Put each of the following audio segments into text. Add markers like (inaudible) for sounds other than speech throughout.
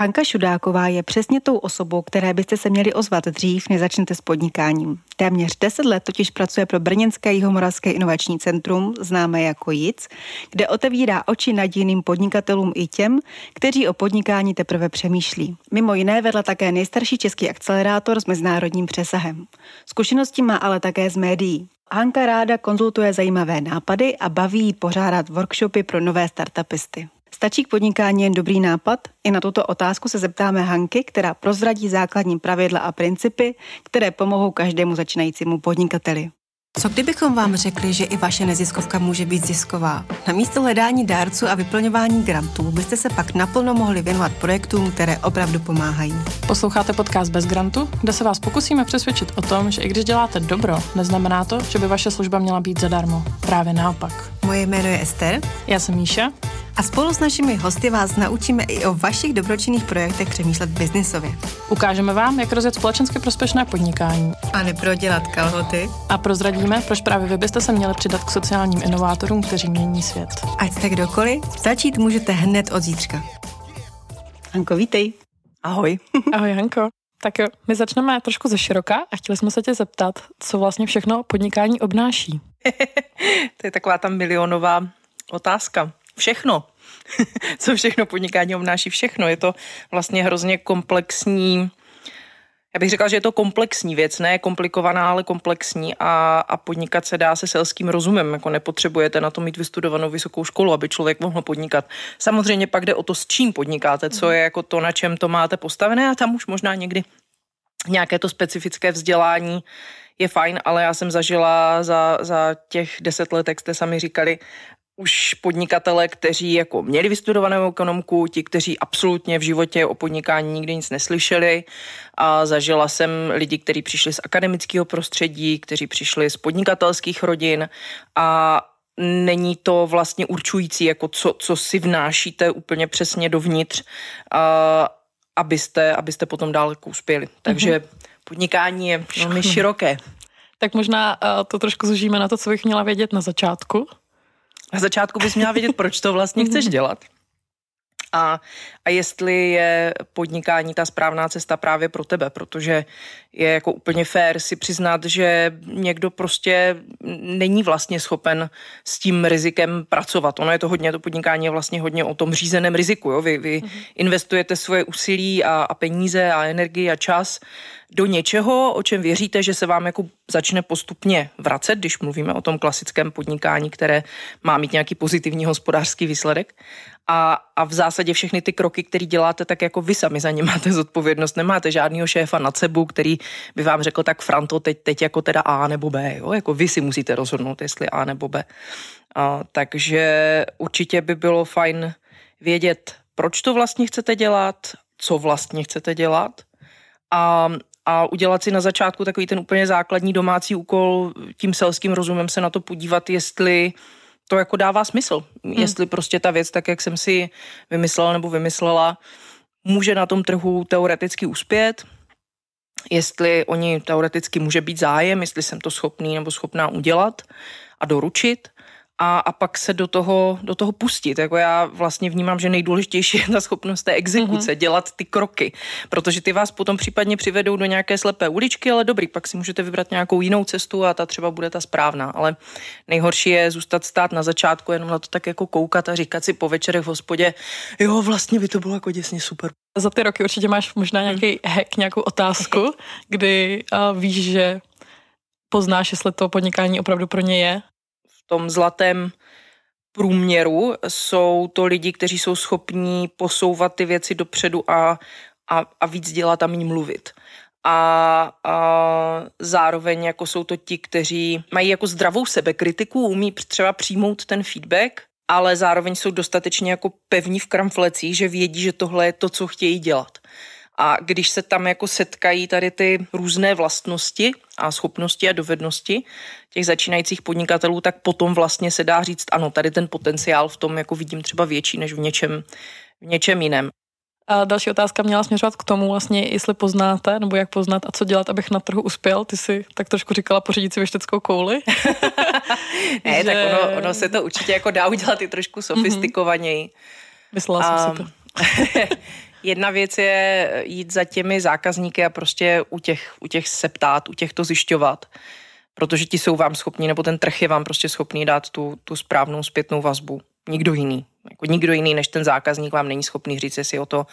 Hanka Šudáková je přesně tou osobou, které byste se měli ozvat dřív, než začnete s podnikáním. Téměř 10 let totiž pracuje pro Brněnské jihomoravské inovační centrum, známé jako JIC, kde otevírá oči nadějným podnikatelům i těm, kteří o podnikání teprve přemýšlí. Mimo jiné vedla také nejstarší český akcelerátor s mezinárodním přesahem. Zkušenosti má ale také z médií. Hanka ráda konzultuje zajímavé nápady a baví pořádat workshopy pro nové startupisty. Stačí k podnikání jen dobrý nápad? I na tuto otázku se zeptáme Hanky, která prozradí základní pravidla a principy, které pomohou každému začínajícímu podnikateli. Co kdybychom vám řekli, že i vaše neziskovka může být zisková? Na místo hledání dárců a vyplňování grantů byste se pak naplno mohli věnovat projektům, které opravdu pomáhají. Posloucháte podcast Bez grantu, kde se vás pokusíme přesvědčit o tom, že i když děláte dobro, neznamená to, že by vaše služba měla být zadarmo. Právě naopak. Moje jméno je Ester. Já jsem Míša. A spolu s našimi hosty vás naučíme i o vašich dobročinných projektech přemýšlet biznisově. Ukážeme vám, jak rozjet společensky prospěšné podnikání. A neprodělat kalhoty. A prozradíme, proč právě vy byste se měli přidat k sociálním inovátorům, kteří mění svět. Ať jste kdokoliv, začít můžete hned od zítřka. Hanko, vítej. Ahoj. (laughs) Ahoj, Hanko. Tak jo, my začneme trošku ze široka a chtěli jsme se tě zeptat, co vlastně všechno podnikání obnáší. (laughs) to je taková ta milionová otázka. Všechno. (laughs) co všechno podnikání obnáší všechno. Je to vlastně hrozně komplexní já bych řekla, že je to komplexní věc, ne komplikovaná, ale komplexní a, a podnikat se dá se selským rozumem. Jako nepotřebujete na to mít vystudovanou vysokou školu, aby člověk mohl podnikat. Samozřejmě pak jde o to, s čím podnikáte, co je jako to, na čem to máte postavené a tam už možná někdy nějaké to specifické vzdělání je fajn, ale já jsem zažila za, za těch deset let, jak jste sami říkali, už podnikatele, kteří jako měli vystudovanou ekonomku, ti, kteří absolutně v životě o podnikání nikdy nic neslyšeli. A zažila jsem lidi, kteří přišli z akademického prostředí, kteří přišli z podnikatelských rodin a není to vlastně určující, jako co, co si vnášíte úplně přesně dovnitř, a, abyste, abyste potom dál jako uspěli. Takže mm-hmm. podnikání je velmi široké. Tak možná to trošku zužíme na to, co bych měla vědět na začátku. Na začátku bys měla vědět, proč to vlastně chceš dělat. A, a jestli je podnikání ta správná cesta právě pro tebe, protože je jako úplně fér si přiznat, že někdo prostě není vlastně schopen s tím rizikem pracovat. Ono je to hodně, to podnikání je vlastně hodně o tom řízeném riziku. Jo? Vy, vy mm-hmm. investujete svoje úsilí a, a peníze a energii a čas do něčeho, o čem věříte, že se vám jako začne postupně vracet, když mluvíme o tom klasickém podnikání, které má mít nějaký pozitivní hospodářský výsledek. A, a v zásadě všechny ty kroky, které děláte, tak jako vy sami za ně máte zodpovědnost. Nemáte žádného šéfa nad sebou, který by vám řekl, tak Franto, teď, teď jako teda A nebo B. Jo? Jako vy si musíte rozhodnout, jestli A nebo B. A, takže určitě by bylo fajn vědět, proč to vlastně chcete dělat, co vlastně chcete dělat a, a udělat si na začátku takový ten úplně základní domácí úkol, tím selským rozumem se na to podívat, jestli to jako dává smysl. Hmm. Jestli prostě ta věc, tak jak jsem si vymyslela nebo vymyslela, může na tom trhu teoreticky uspět, jestli oni teoreticky může být zájem, jestli jsem to schopný nebo schopná udělat a doručit a, a pak se do toho, do toho pustit. Jako já vlastně vnímám, že nejdůležitější je ta schopnost té exekuce, mm-hmm. dělat ty kroky, protože ty vás potom případně přivedou do nějaké slepé uličky, ale dobrý, pak si můžete vybrat nějakou jinou cestu a ta třeba bude ta správná. Ale nejhorší je zůstat stát na začátku, jenom na to tak jako koukat a říkat si po večerech v hospodě, jo, vlastně by to bylo jako děsně super. Za ty roky určitě máš možná nějaký mhm. hack, nějakou otázku, (laughs) kdy uh, víš, že poznáš, jestli to podnikání opravdu pro ně je tom zlatém průměru jsou to lidi, kteří jsou schopní posouvat ty věci dopředu a, a, a víc dělat a méně mluvit. A, a zároveň jako jsou to ti, kteří mají jako zdravou sebekritiku, umí třeba přijmout ten feedback, ale zároveň jsou dostatečně jako pevní v kramflecích, že vědí, že tohle je to, co chtějí dělat. A když se tam jako setkají tady ty různé vlastnosti a schopnosti a dovednosti těch začínajících podnikatelů, tak potom vlastně se dá říct, ano, tady ten potenciál v tom jako vidím třeba větší než v něčem, v něčem jiném. A další otázka měla směřovat k tomu vlastně, jestli poznáte, nebo jak poznat a co dělat, abych na trhu uspěl. Ty si tak trošku říkala pořídit si věšteckou kouli. (laughs) ne, že... tak ono, ono se to určitě jako dá udělat i trošku sofistikovaněji. Myslela jsem si to. (laughs) jedna věc je jít za těmi zákazníky a prostě u těch, u těch se ptát, u těch to zjišťovat, protože ti jsou vám schopni, nebo ten trh je vám prostě schopný dát tu, tu správnou zpětnou vazbu. Nikdo jiný. Jako nikdo jiný než ten zákazník vám není schopný říct, jestli o to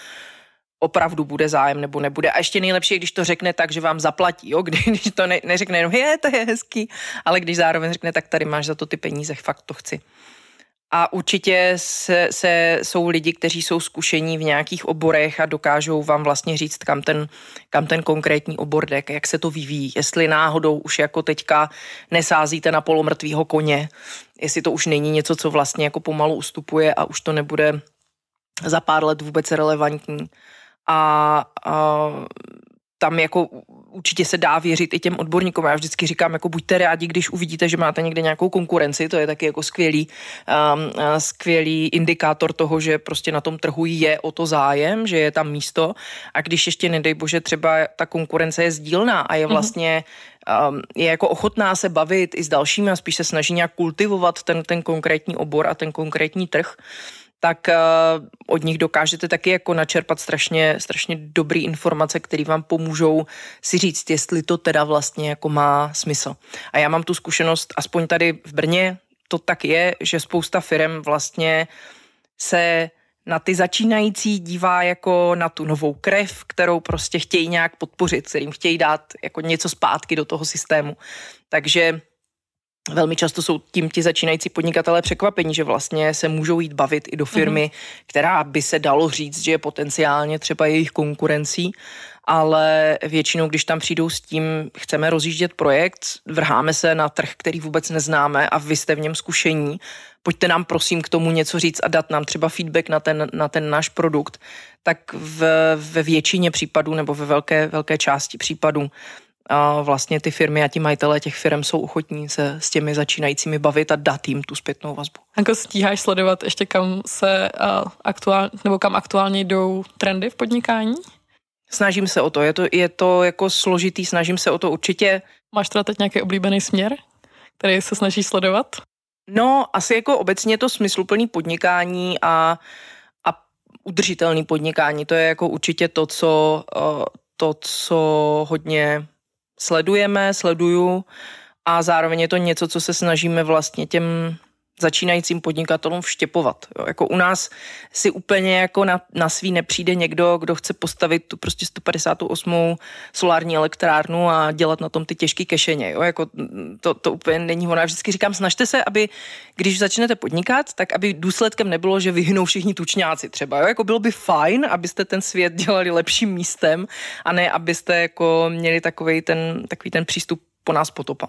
opravdu bude zájem nebo nebude. A ještě nejlepší, když to řekne tak, že vám zaplatí, jo? (laughs) když to ne, neřekne jenom, je, to je hezký, ale když zároveň řekne, tak tady máš za to ty peníze, fakt to chci. A určitě se, se, jsou lidi, kteří jsou zkušení v nějakých oborech a dokážou vám vlastně říct, kam ten, kam ten konkrétní obor jde, jak se to vyvíjí. Jestli náhodou už jako teďka nesázíte na polomrtvýho koně, jestli to už není něco, co vlastně jako pomalu ustupuje a už to nebude za pár let vůbec relevantní. A, a tam jako určitě se dá věřit i těm odborníkům. Já vždycky říkám, jako buďte rádi, když uvidíte, že máte někde nějakou konkurenci, to je taky jako skvělý, um, skvělý indikátor toho, že prostě na tom trhu je o to zájem, že je tam místo a když ještě nedej bože třeba ta konkurence je sdílná a je mhm. vlastně um, je jako ochotná se bavit i s dalšími a spíš se snaží nějak kultivovat ten, ten konkrétní obor a ten konkrétní trh, tak uh, od nich dokážete taky jako načerpat strašně, strašně dobrý informace, které vám pomůžou si říct, jestli to teda vlastně jako má smysl. A já mám tu zkušenost, aspoň tady v Brně, to tak je, že spousta firm vlastně se na ty začínající dívá jako na tu novou krev, kterou prostě chtějí nějak podpořit, kterým chtějí dát jako něco zpátky do toho systému. Takže Velmi často jsou tím ti začínající podnikatelé překvapení, že vlastně se můžou jít bavit i do firmy, mm-hmm. která by se dalo říct, že je potenciálně třeba jejich konkurencí, ale většinou, když tam přijdou s tím, chceme rozjíždět projekt, vrháme se na trh, který vůbec neznáme a vy jste v něm zkušení, pojďte nám prosím k tomu něco říct a dát nám třeba feedback na ten, na ten náš produkt, tak v, ve většině případů nebo ve velké, velké části případů a vlastně ty firmy a ti majitelé těch firm jsou ochotní se s těmi začínajícími bavit a dát jim tu zpětnou vazbu. Jako stíháš sledovat ještě kam se uh, aktuál, nebo kam aktuálně jdou trendy v podnikání? Snažím se o to, je to, je to jako složitý, snažím se o to určitě. Máš teda teď nějaký oblíbený směr, který se snažíš sledovat? No, asi jako obecně to smysluplný podnikání a, a udržitelný podnikání, to je jako určitě to, co, to, co hodně sledujeme, sleduju a zároveň je to něco, co se snažíme vlastně těm začínajícím podnikatelům vštěpovat. Jo. Jako u nás si úplně jako na, na svý nepřijde někdo, kdo chce postavit tu prostě 158. solární elektrárnu a dělat na tom ty těžké kešeně. Jo. Jako to, to úplně není ono. Já vždycky říkám, snažte se, aby když začnete podnikat, tak aby důsledkem nebylo, že vyhnou všichni tučňáci třeba. Jo. Jako bylo by fajn, abyste ten svět dělali lepším místem a ne, abyste jako měli takový ten, takový ten přístup po nás potopa.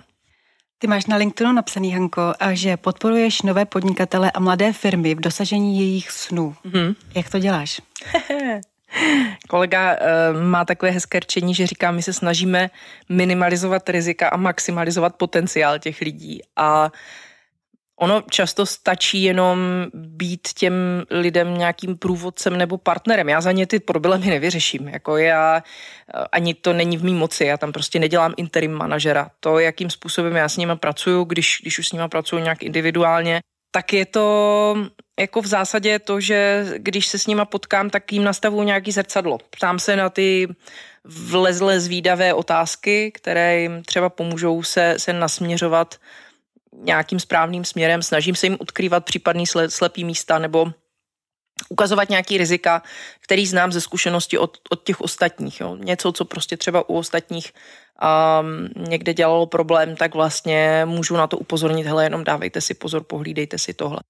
Ty máš na LinkedInu napsaný, Hanko, že podporuješ nové podnikatele a mladé firmy v dosažení jejich snů. Mm-hmm. Jak to děláš? (laughs) Kolega uh, má takové hezké rčení, že říká, my se snažíme minimalizovat rizika a maximalizovat potenciál těch lidí. A Ono často stačí jenom být těm lidem nějakým průvodcem nebo partnerem. Já za ně ty problémy nevyřeším. Jako já, ani to není v mý moci, já tam prostě nedělám interim manažera. To, jakým způsobem já s nima pracuju, když, když už s nima pracuju nějak individuálně, tak je to jako v zásadě to, že když se s nima potkám, tak jim nastavuju nějaký zrcadlo. Ptám se na ty vlezlé zvídavé otázky, které jim třeba pomůžou se, se nasměřovat nějakým správným směrem, snažím se jim odkrývat případný slepý místa nebo ukazovat nějaký rizika, který znám ze zkušenosti od, od těch ostatních. Jo. Něco, co prostě třeba u ostatních um, někde dělalo problém, tak vlastně můžu na to upozornit, hele, jenom dávejte si pozor, pohlídejte si tohle.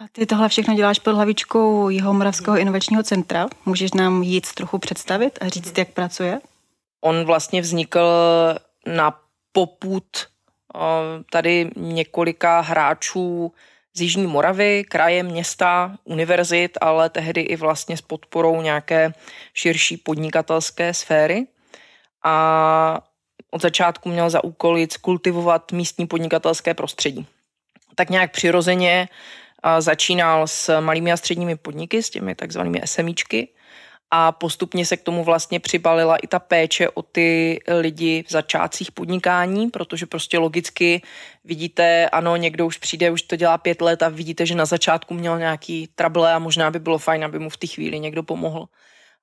A ty tohle všechno děláš pod hlavičkou Jihomoravského inovačního centra. Můžeš nám jít trochu představit a říct, jak pracuje? On vlastně vznikl na poput tady několika hráčů z Jižní Moravy, kraje, města, univerzit, ale tehdy i vlastně s podporou nějaké širší podnikatelské sféry. A od začátku měl za úkol jít kultivovat místní podnikatelské prostředí. Tak nějak přirozeně začínal s malými a středními podniky, s těmi takzvanými SMIčky, a postupně se k tomu vlastně přibalila i ta péče o ty lidi v začátcích podnikání, protože prostě logicky vidíte, ano, někdo už přijde, už to dělá pět let a vidíte, že na začátku měl nějaký trable a možná by bylo fajn, aby mu v té chvíli někdo pomohl.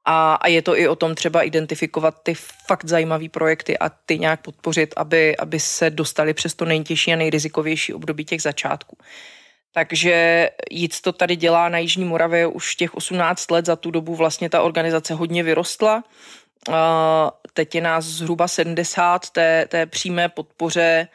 A, a je to i o tom třeba identifikovat ty fakt zajímavé projekty a ty nějak podpořit, aby, aby se dostali přes to nejtěžší a nejrizikovější období těch začátků. Takže Jíc to tady dělá na Jižní Moravě už těch 18 let, za tu dobu vlastně ta organizace hodně vyrostla. Teď je nás zhruba 70 té, té přímé podpoře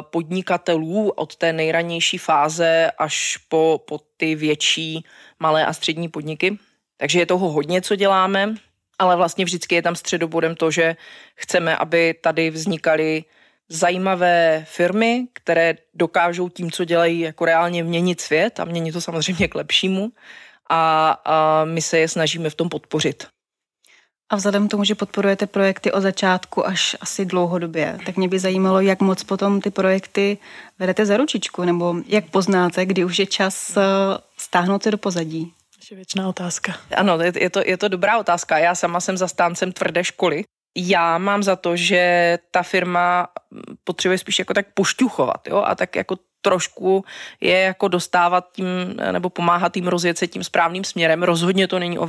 podnikatelů od té nejranější fáze až po, po ty větší malé a střední podniky. Takže je toho hodně, co děláme, ale vlastně vždycky je tam středobodem to, že chceme, aby tady vznikaly zajímavé firmy, které dokážou tím, co dělají, jako reálně měnit svět a měnit to samozřejmě k lepšímu a, a my se je snažíme v tom podpořit. A vzhledem k tomu, že podporujete projekty od začátku až asi dlouhodobě, tak mě by zajímalo, jak moc potom ty projekty vedete za ručičku, nebo jak poznáte, kdy už je čas eh, stáhnout se do pozadí. Je věčná otázka. Ano, je to, je to dobrá otázka. Já sama jsem zastáncem tvrdé školy. Já mám za to, že ta firma potřebuje spíš jako tak pošťuchovat, jo, a tak jako trošku je jako dostávat tím, nebo pomáhat tím rozjet se tím správným směrem. Rozhodně to není o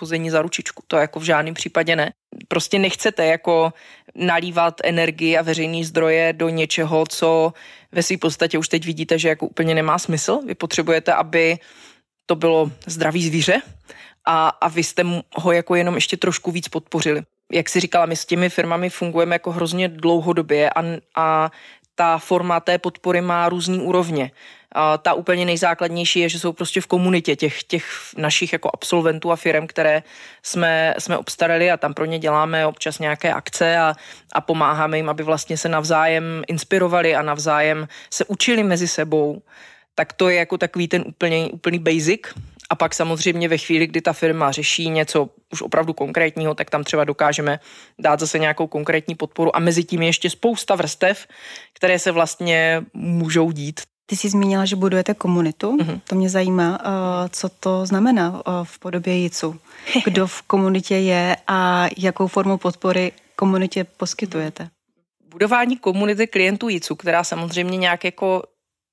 vození za ručičku, to jako v žádném případě ne. Prostě nechcete jako nalívat energii a veřejné zdroje do něčeho, co ve své podstatě už teď vidíte, že jako úplně nemá smysl. Vy potřebujete, aby to bylo zdravý zvíře a, a vy jste ho jako jenom ještě trošku víc podpořili. Jak si říkala, my s těmi firmami fungujeme jako hrozně dlouhodobě a, a ta forma té podpory má různý úrovně. A ta úplně nejzákladnější je, že jsou prostě v komunitě těch, těch našich jako absolventů a firm, které jsme, jsme obstarali a tam pro ně děláme občas nějaké akce a, a pomáháme jim, aby vlastně se navzájem inspirovali a navzájem se učili mezi sebou. Tak to je jako takový ten úplně, úplný basic. A pak samozřejmě ve chvíli, kdy ta firma řeší něco už opravdu konkrétního, tak tam třeba dokážeme dát zase nějakou konkrétní podporu a mezi tím je ještě spousta vrstev, které se vlastně můžou dít. Ty jsi zmínila, že budujete komunitu. Mm-hmm. To mě zajímá, eh, co to znamená eh, v podobě JICu. (laughs) Kdo v komunitě je a jakou formu podpory komunitě poskytujete? Budování komunity klientů JICu, která samozřejmě nějak jako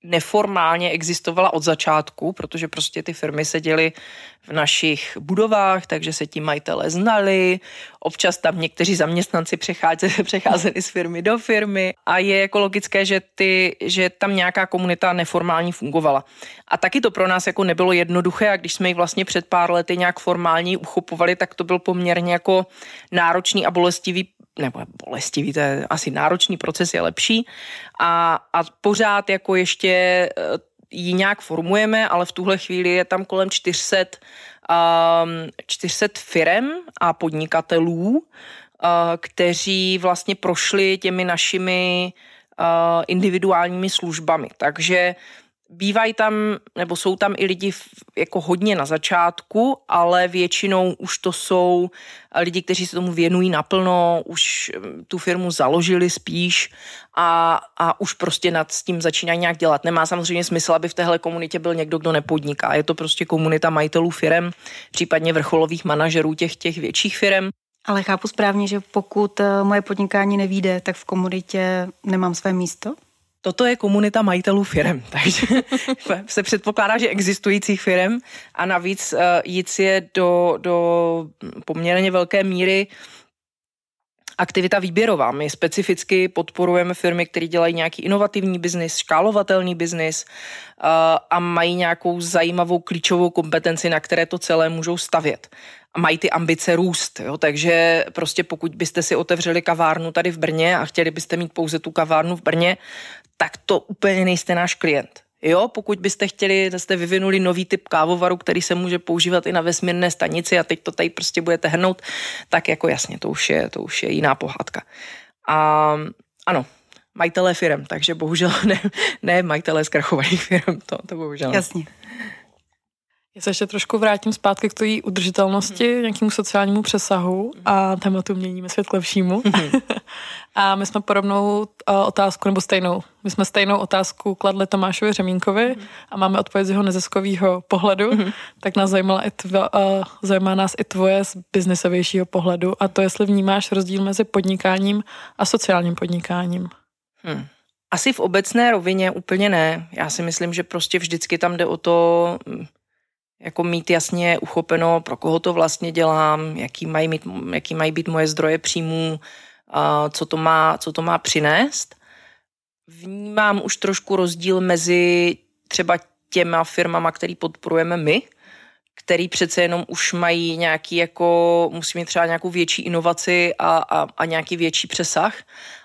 neformálně existovala od začátku, protože prostě ty firmy seděly v našich budovách, takže se ti majitele znali, občas tam někteří zaměstnanci přecházeli, (laughs) přecházeli z firmy do firmy a je jako logické, že, ty, že tam nějaká komunita neformální fungovala. A taky to pro nás jako nebylo jednoduché a když jsme ji vlastně před pár lety nějak formálně uchopovali, tak to byl poměrně jako náročný a bolestivý nebo bolestivý, to je asi náročný proces, je lepší. A, a pořád jako ještě eh, ji nějak formujeme, ale v tuhle chvíli je tam kolem 400, um, 400 firem a podnikatelů, uh, kteří vlastně prošli těmi našimi uh, individuálními službami. Takže Bývají tam, nebo jsou tam i lidi jako hodně na začátku, ale většinou už to jsou lidi, kteří se tomu věnují naplno, už mm, tu firmu založili spíš a, a už prostě nad s tím začínají nějak dělat. Nemá samozřejmě smysl, aby v téhle komunitě byl někdo, kdo nepodniká. Je to prostě komunita majitelů firem, případně vrcholových manažerů těch, těch větších firem. Ale chápu správně, že pokud eh, moje podnikání nevíde, tak v komunitě nemám své místo? Toto je komunita majitelů firm, (laughs) takže se předpokládá, že existujících firm a navíc uh, jít je do, do poměrně velké míry aktivita výběrová. My specificky podporujeme firmy, které dělají nějaký inovativní biznis, škálovatelný biznis uh, a mají nějakou zajímavou klíčovou kompetenci, na které to celé můžou stavět a mají ty ambice růst. Jo? Takže prostě pokud byste si otevřeli kavárnu tady v Brně a chtěli byste mít pouze tu kavárnu v Brně, tak to úplně nejste náš klient. Jo, pokud byste chtěli, jste vyvinuli nový typ kávovaru, který se může používat i na vesmírné stanici a teď to tady prostě budete hrnout, tak jako jasně, to už je, to už je jiná pohádka. A ano, majitelé firm, takže bohužel (laughs) ne, ne majitelé zkrachovaných firm, to, to bohužel. Jasně. Já se ještě trošku vrátím zpátky k té udržitelnosti, mm. nějakému sociálnímu přesahu a tématu měníme svět k lepšímu. Mm. (laughs) a my jsme podobnou uh, otázku, nebo stejnou, my jsme stejnou otázku kladli Tomášovi Řemínkovi mm. a máme odpověď z jeho neziskového pohledu, mm. tak nás zajímala i tvo, uh, zajímá nás i tvoje z biznesovějšího pohledu a to, jestli vnímáš rozdíl mezi podnikáním a sociálním podnikáním. Hmm. Asi v obecné rovině úplně ne. Já si myslím, že prostě vždycky tam jde o to jako mít jasně uchopeno, pro koho to vlastně dělám, jaký mají, mít, jaký mají být moje zdroje příjmů, co to má, co to má přinést. Vnímám už trošku rozdíl mezi třeba těma firmama, který podporujeme my, který přece jenom už mají nějaký jako, musí mít třeba nějakou větší inovaci a, a, a nějaký větší přesah.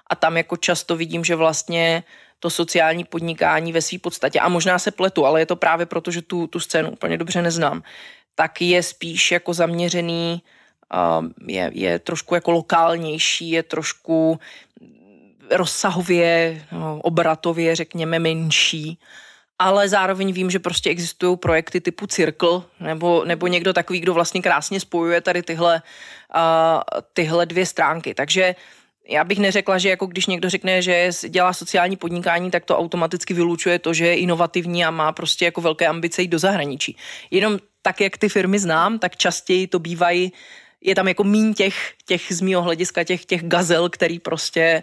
A tam jako často vidím, že vlastně to sociální podnikání ve své podstatě, a možná se pletu, ale je to právě proto, že tu, tu scénu úplně dobře neznám, tak je spíš jako zaměřený, je, je trošku jako lokálnější, je trošku rozsahově, no, obratově, řekněme, menší ale zároveň vím, že prostě existují projekty typu Circle nebo, nebo někdo takový, kdo vlastně krásně spojuje tady tyhle, uh, tyhle dvě stránky. Takže já bych neřekla, že jako když někdo řekne, že dělá sociální podnikání, tak to automaticky vylučuje to, že je inovativní a má prostě jako velké ambice jít do zahraničí. Jenom tak, jak ty firmy znám, tak častěji to bývají je tam jako mín těch, těch z mýho hlediska, těch, těch gazel, který prostě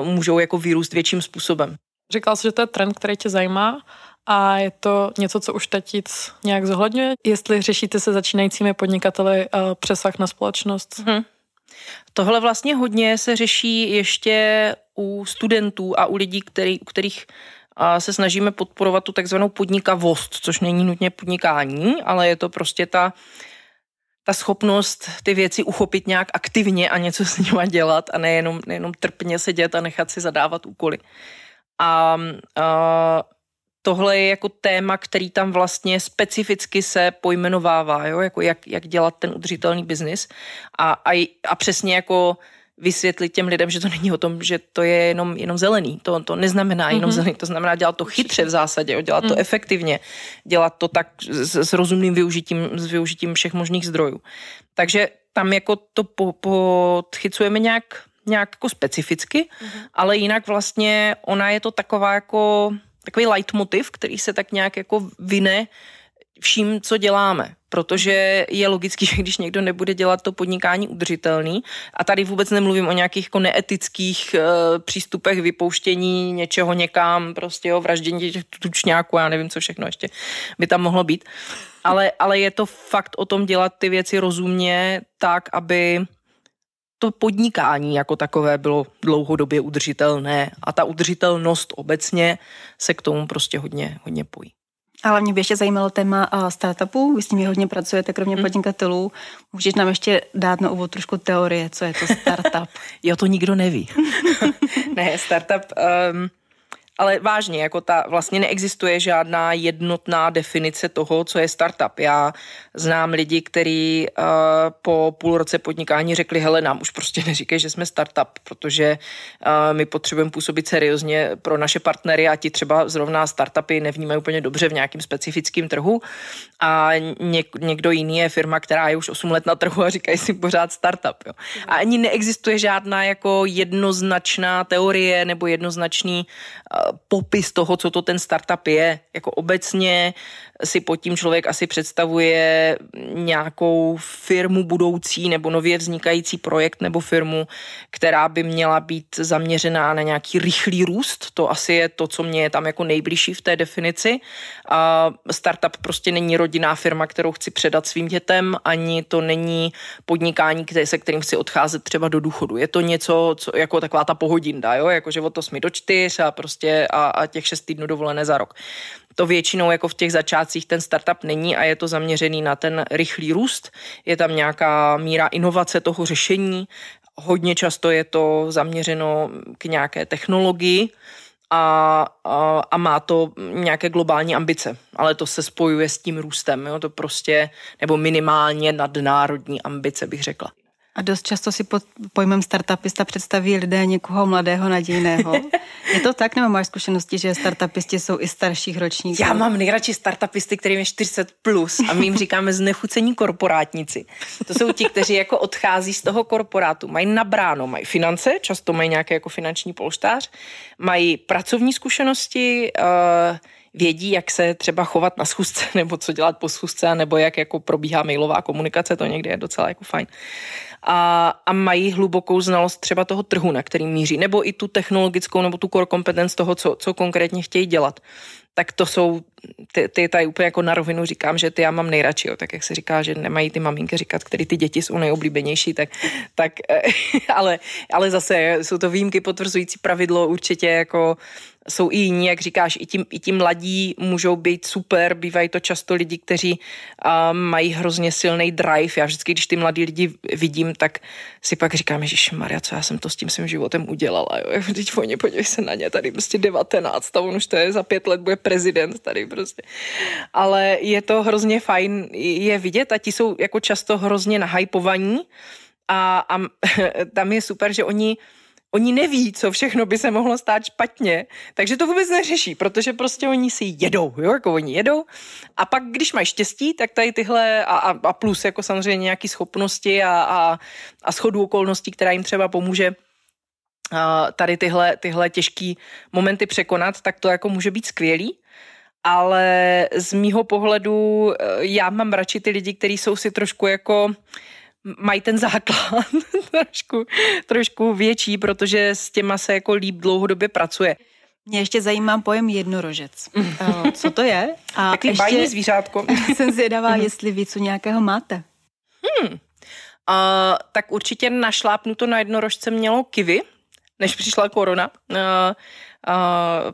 uh, můžou jako vyrůst větším způsobem. Říkal jsi, že to je trend, který tě zajímá a je to něco, co už teď nějak zohledňuje? Jestli řešíte se začínajícími podnikateli uh, přesah na společnost? Hmm. Tohle vlastně hodně se řeší ještě u studentů a u lidí, který, u kterých se snažíme podporovat tu takzvanou podnikavost, což není nutně podnikání, ale je to prostě ta, ta schopnost ty věci uchopit nějak aktivně a něco s nimi dělat a nejenom, nejenom trpně sedět a nechat si zadávat úkoly. A, a tohle je jako téma, který tam vlastně specificky se pojmenovává, jo? Jako jak, jak dělat ten udržitelný biznis a, a, a přesně jako vysvětlit těm lidem, že to není o tom, že to je jenom, jenom zelený. To, to neznamená jenom mm-hmm. zelený, to znamená dělat to chytře v zásadě, jo? dělat mm. to mhm. efektivně, dělat to tak s, s rozumným využitím, s využitím všech možných zdrojů. Takže tam jako to po, podchycujeme nějak nějak jako specificky, mm-hmm. ale jinak vlastně ona je to taková jako takový leitmotiv, který se tak nějak jako vyne vším, co děláme. Protože je logický, (laughs) že když někdo nebude dělat to podnikání udržitelný, a tady vůbec nemluvím o nějakých jako neetických uh, přístupech vypouštění něčeho někam, prostě o vraždění těch tučňáků, já nevím, co všechno ještě by tam mohlo být. Ale, ale je to fakt o tom dělat ty věci rozumně tak, aby to podnikání jako takové bylo dlouhodobě udržitelné a ta udržitelnost obecně se k tomu prostě hodně, hodně pojí. Ale mě by ještě zajímalo téma startupů. Vy s nimi hodně pracujete, kromě hmm. podnikatelů. Můžeš nám ještě dát na úvod trošku teorie, co je to startup? (laughs) jo, to nikdo neví. (laughs) (laughs) ne, startup... Um, ale vážně, jako ta vlastně neexistuje žádná jednotná definice toho, co je startup. Já znám lidi, kteří uh, po půl roce podnikání řekli, hele, nám už prostě (laughs) neříkej, že jsme startup, protože uh, my potřebujeme působit seriózně pro naše partnery a ti třeba zrovna startupy nevnímají úplně dobře v nějakým specifickém trhu a něk, někdo jiný je firma, která je už 8 let na trhu a říkají si pořád startup. Jo. A ani neexistuje žádná jako jednoznačná teorie nebo jednoznačný uh, popis toho, co to ten startup je. Jako obecně si pod tím člověk asi představuje nějakou firmu budoucí nebo nově vznikající projekt nebo firmu, která by měla být zaměřená na nějaký rychlý růst. To asi je to, co mě je tam jako nejbližší v té definici. A startup prostě není rodinná firma, kterou chci předat svým dětem, ani to není podnikání, které, se kterým chci odcházet třeba do důchodu. Je to něco, co, jako taková ta pohodinda, jo? jako že od 8 do 4 a prostě a, a těch 6 týdnů dovolené za rok to většinou jako v těch začátcích ten startup není a je to zaměřený na ten rychlý růst. Je tam nějaká míra inovace toho řešení, hodně často je to zaměřeno k nějaké technologii, a, a, a má to nějaké globální ambice, ale to se spojuje s tím růstem, jo? to prostě, nebo minimálně nadnárodní ambice bych řekla. A dost často si pod pojmem startupista představí lidé někoho mladého, nadějného. (laughs) Je to tak, nebo máš zkušenosti, že startupisti jsou i starších ročníků? Já mám nejradši startupisty, kterým je 40 plus a my jim říkáme znechucení korporátníci. To jsou ti, kteří jako odchází z toho korporátu, mají nabráno, mají finance, často mají nějaké jako finanční polštář, mají pracovní zkušenosti, uh, vědí, jak se třeba chovat na schůzce, (laughs) nebo co dělat po schůzce, nebo jak jako probíhá mailová komunikace, to někdy je docela jako fajn. A, a mají hlubokou znalost třeba toho trhu, na který míří, nebo i tu technologickou, nebo tu core competence toho, co, co konkrétně chtějí dělat. tak to jsou, ty, ty tady úplně jako na rovinu říkám, že ty já mám nejradši, jo, tak jak se říká, že nemají ty maminky říkat, který ty děti jsou nejoblíbenější, tak, tak (laughs) ale, ale zase jsou to výjimky potvrzující pravidlo určitě jako jsou i jiní, jak říkáš, i ti, i ti mladí můžou být super, bývají to často lidi, kteří uh, mají hrozně silný drive. Já vždycky, když ty mladí lidi vidím, tak si pak říkám, že Maria, co já jsem to s tím svým životem udělala. Jo? (laughs) Teď oni, podívej se na ně, tady prostě 19 a on už to je za pět let, bude prezident tady prostě. Ale je to hrozně fajn je vidět a ti jsou jako často hrozně nahypovaní a, a (laughs) tam je super, že oni Oni neví, co všechno by se mohlo stát špatně, takže to vůbec neřeší, protože prostě oni si jedou, jo, jako oni jedou. A pak, když mají štěstí, tak tady tyhle, a, a, plus jako samozřejmě nějaké schopnosti a, a, a schodu okolností, která jim třeba pomůže tady tyhle, tyhle těžké momenty překonat, tak to jako může být skvělý. Ale z mýho pohledu e, já mám radši ty lidi, kteří jsou si trošku jako mají ten základ (laughs) trošku, trošku větší, protože s těma se jako líp dlouhodobě pracuje. Mě ještě zajímá pojem jednorožec. Eh, co to je? A Taky ještě bajný zvířátko. (laughs) jsem zvědavá, mhm. jestli ví, co nějakého máte. Hmm. Uh, tak určitě našlápnu to na jednorožce mělo kivy, než přišla korona. Uh,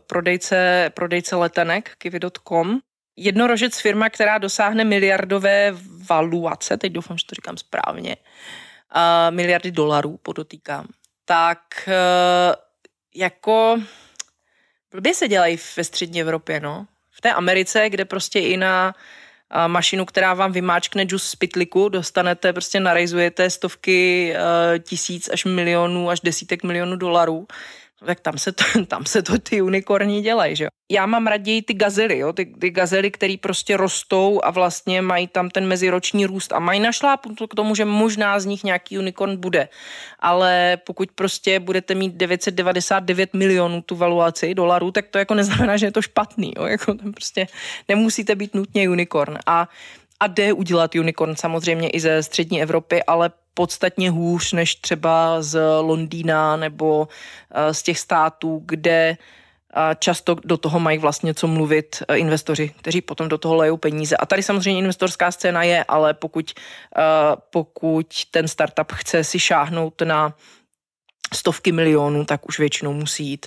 prodejce, prodejce letenek, kivy.com. Jednorožec firma, která dosáhne miliardové valuace, teď doufám, že to říkám správně, miliardy dolarů, podotýkám, tak uh, jako blbě se dělají ve střední Evropě, no. V té Americe, kde prostě i na mašinu, která vám vymáčkne džus z pitliku, dostanete, prostě narejzujete stovky uh, tisíc až milionů, až desítek milionů dolarů, tak tam se to, (laughs) tam se to ty unikorní dělají, že. Já mám raději ty gazely, jo, ty, ty gazely, které prostě rostou a vlastně mají tam ten meziroční růst a mají našlápnuto k tomu, že možná z nich nějaký unikorn bude. Ale pokud prostě budete mít 999 milionů tu valuaci dolarů, tak to jako neznamená, že je to špatný, jo, jako tam prostě nemusíte být nutně unikorn. A a jde udělat unicorn samozřejmě i ze střední Evropy, ale podstatně hůř než třeba z Londýna nebo eh, z těch států, kde eh, často do toho mají vlastně co mluvit eh, investoři, kteří potom do toho lejou peníze. A tady samozřejmě investorská scéna je, ale pokud, pokud ten startup chce si šáhnout na stovky milionů, tak už většinou musí jít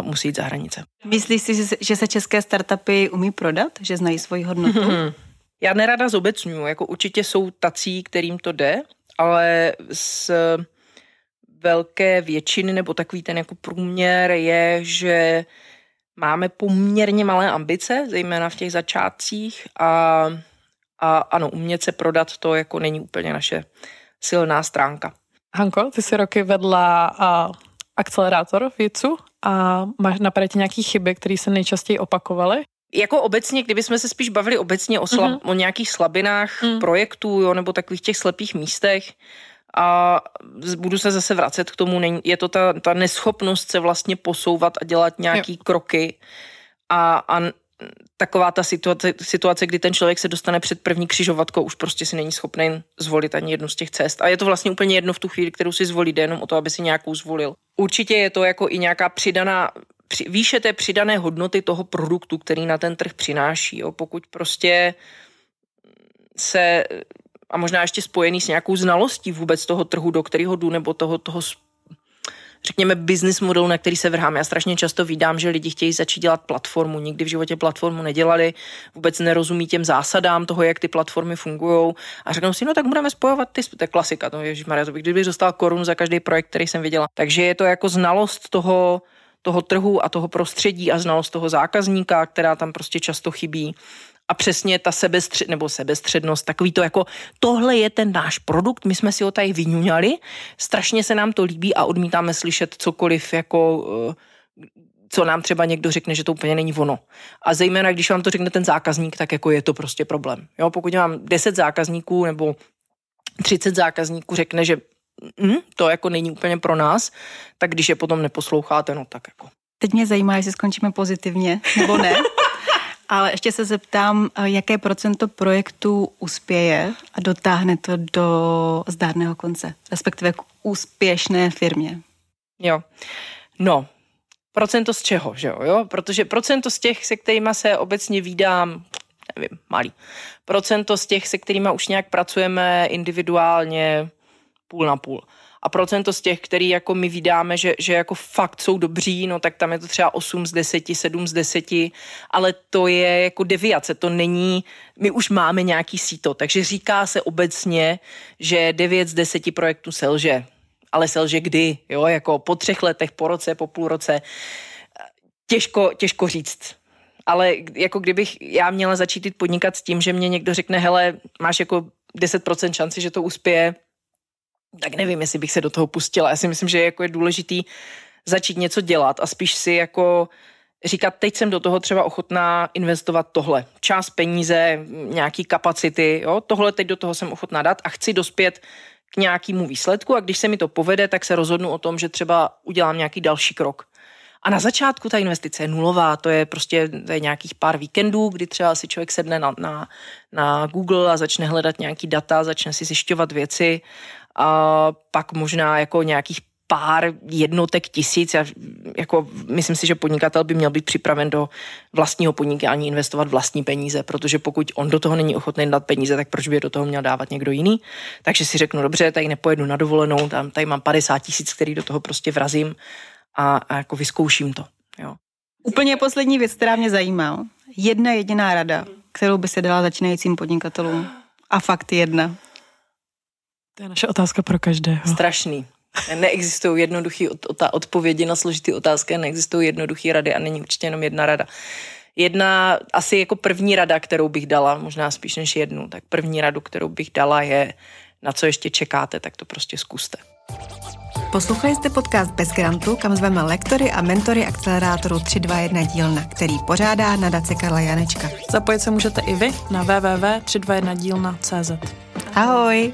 musí jít za hranice. Myslíš si, že se české startupy umí prodat? Že znají svoji hodnotu? (laughs) Já nerada zobecňuju, jako určitě jsou tací, kterým to jde, ale z velké většiny nebo takový ten jako průměr je, že máme poměrně malé ambice, zejména v těch začátcích a, a ano, umět se prodat to jako není úplně naše silná stránka. Hanko, ty jsi roky vedla a, akcelerátor vědců a máš napadá nějaké chyby, které se nejčastěji opakovaly? Jako obecně, kdybychom se spíš bavili obecně o, slab, mm-hmm. o nějakých slabinách mm. projektů, jo, nebo takových těch slepých místech, a budu se zase vracet k tomu, je to ta, ta neschopnost se vlastně posouvat a dělat nějaký jo. kroky a, a taková ta situace, situace, kdy ten člověk se dostane před první křižovatkou, už prostě si není schopný zvolit ani jednu z těch cest. A je to vlastně úplně jedno v tu chvíli, kterou si zvolí, jde jenom o to, aby si nějakou zvolil. Určitě je to jako i nějaká přidaná při, výše té přidané hodnoty toho produktu, který na ten trh přináší. Jo. Pokud prostě se a možná ještě spojený s nějakou znalostí vůbec toho trhu, do kterého jdu, nebo toho, toho řekněme, business modelu, na který se vrhám. Já strašně často vídám, že lidi chtějí začít dělat platformu. Nikdy v životě platformu nedělali, vůbec nerozumí těm zásadám toho, jak ty platformy fungují. A řeknou si, no tak budeme spojovat ty, to je klasika, to je Maria, to bych kdyby dostal korun za každý projekt, který jsem viděla. Takže je to jako znalost toho, toho trhu a toho prostředí a znalost toho zákazníka, která tam prostě často chybí. A přesně ta sebestřed, nebo sebestřednost, takový to jako, tohle je ten náš produkt, my jsme si ho tady vyňuňali, strašně se nám to líbí a odmítáme slyšet cokoliv jako eh, co nám třeba někdo řekne, že to úplně není ono. A zejména, když vám to řekne ten zákazník, tak jako je to prostě problém. Jo, pokud mám 10 zákazníků nebo 30 zákazníků řekne, že mm, to jako není úplně pro nás, tak když je potom neposloucháte, no tak jako. Teď mě zajímá, jestli skončíme pozitivně, nebo ne. (laughs) Ale ještě se zeptám, jaké procento projektů uspěje a dotáhne to do zdárného konce, respektive k úspěšné firmě. Jo, no, procento z čeho, že jo? jo? Protože procento z těch, se kterými se obecně výdám, nevím, malý. Procento z těch, se kterými už nějak pracujeme individuálně, půl na půl. A procento z těch, který jako my vydáme, že, že jako fakt jsou dobří, no tak tam je to třeba 8 z 10, 7 z 10, ale to je jako deviace, to není, my už máme nějaký síto, takže říká se obecně, že 9 z 10 projektů selže. Ale selže kdy, jo, jako po třech letech, po roce, po půl roce. Těžko, těžko říct ale jako kdybych já měla začít podnikat s tím, že mě někdo řekne, hele, máš jako 10% šanci, že to uspěje, tak nevím, jestli bych se do toho pustila. Já si myslím, že jako je důležitý začít něco dělat a spíš si jako říkat, teď jsem do toho třeba ochotná investovat tohle. Čas, peníze, nějaký kapacity, jo, tohle teď do toho jsem ochotná dát a chci dospět k nějakému výsledku a když se mi to povede, tak se rozhodnu o tom, že třeba udělám nějaký další krok. A na začátku ta investice je nulová, to je prostě to je nějakých pár víkendů, kdy třeba si člověk sedne na, na, na Google a začne hledat nějaký data, začne si zjišťovat věci a pak možná jako nějakých pár jednotek tisíc. Já, jako, myslím si, že podnikatel by měl být připraven do vlastního podnikání investovat vlastní peníze, protože pokud on do toho není ochotný dát peníze, tak proč by do toho měl dávat někdo jiný? Takže si řeknu, dobře, tady nepojedu na dovolenou, tam, tady mám 50 tisíc, který do toho prostě vrazím a, a jako vyzkouším to. Jo. Úplně poslední věc, která mě zajímá. Jedna jediná rada, kterou by se dala začínajícím podnikatelům. A fakt jedna. To je naše otázka pro každého. Strašný. Neexistují jednoduché odpovědi na složité otázky, neexistují jednoduché rady a není určitě jenom jedna rada. Jedna, asi jako první rada, kterou bych dala, možná spíš než jednu, tak první radu, kterou bych dala je, na co ještě čekáte, tak to prostě zkuste. Poslouchali jste podcast Bez grantu, kam zveme lektory a mentory akcelerátoru 321 dílna, který pořádá nadace Karla Janečka. Zapojit se můžete i vy na www.321dílna.cz. Ahoj!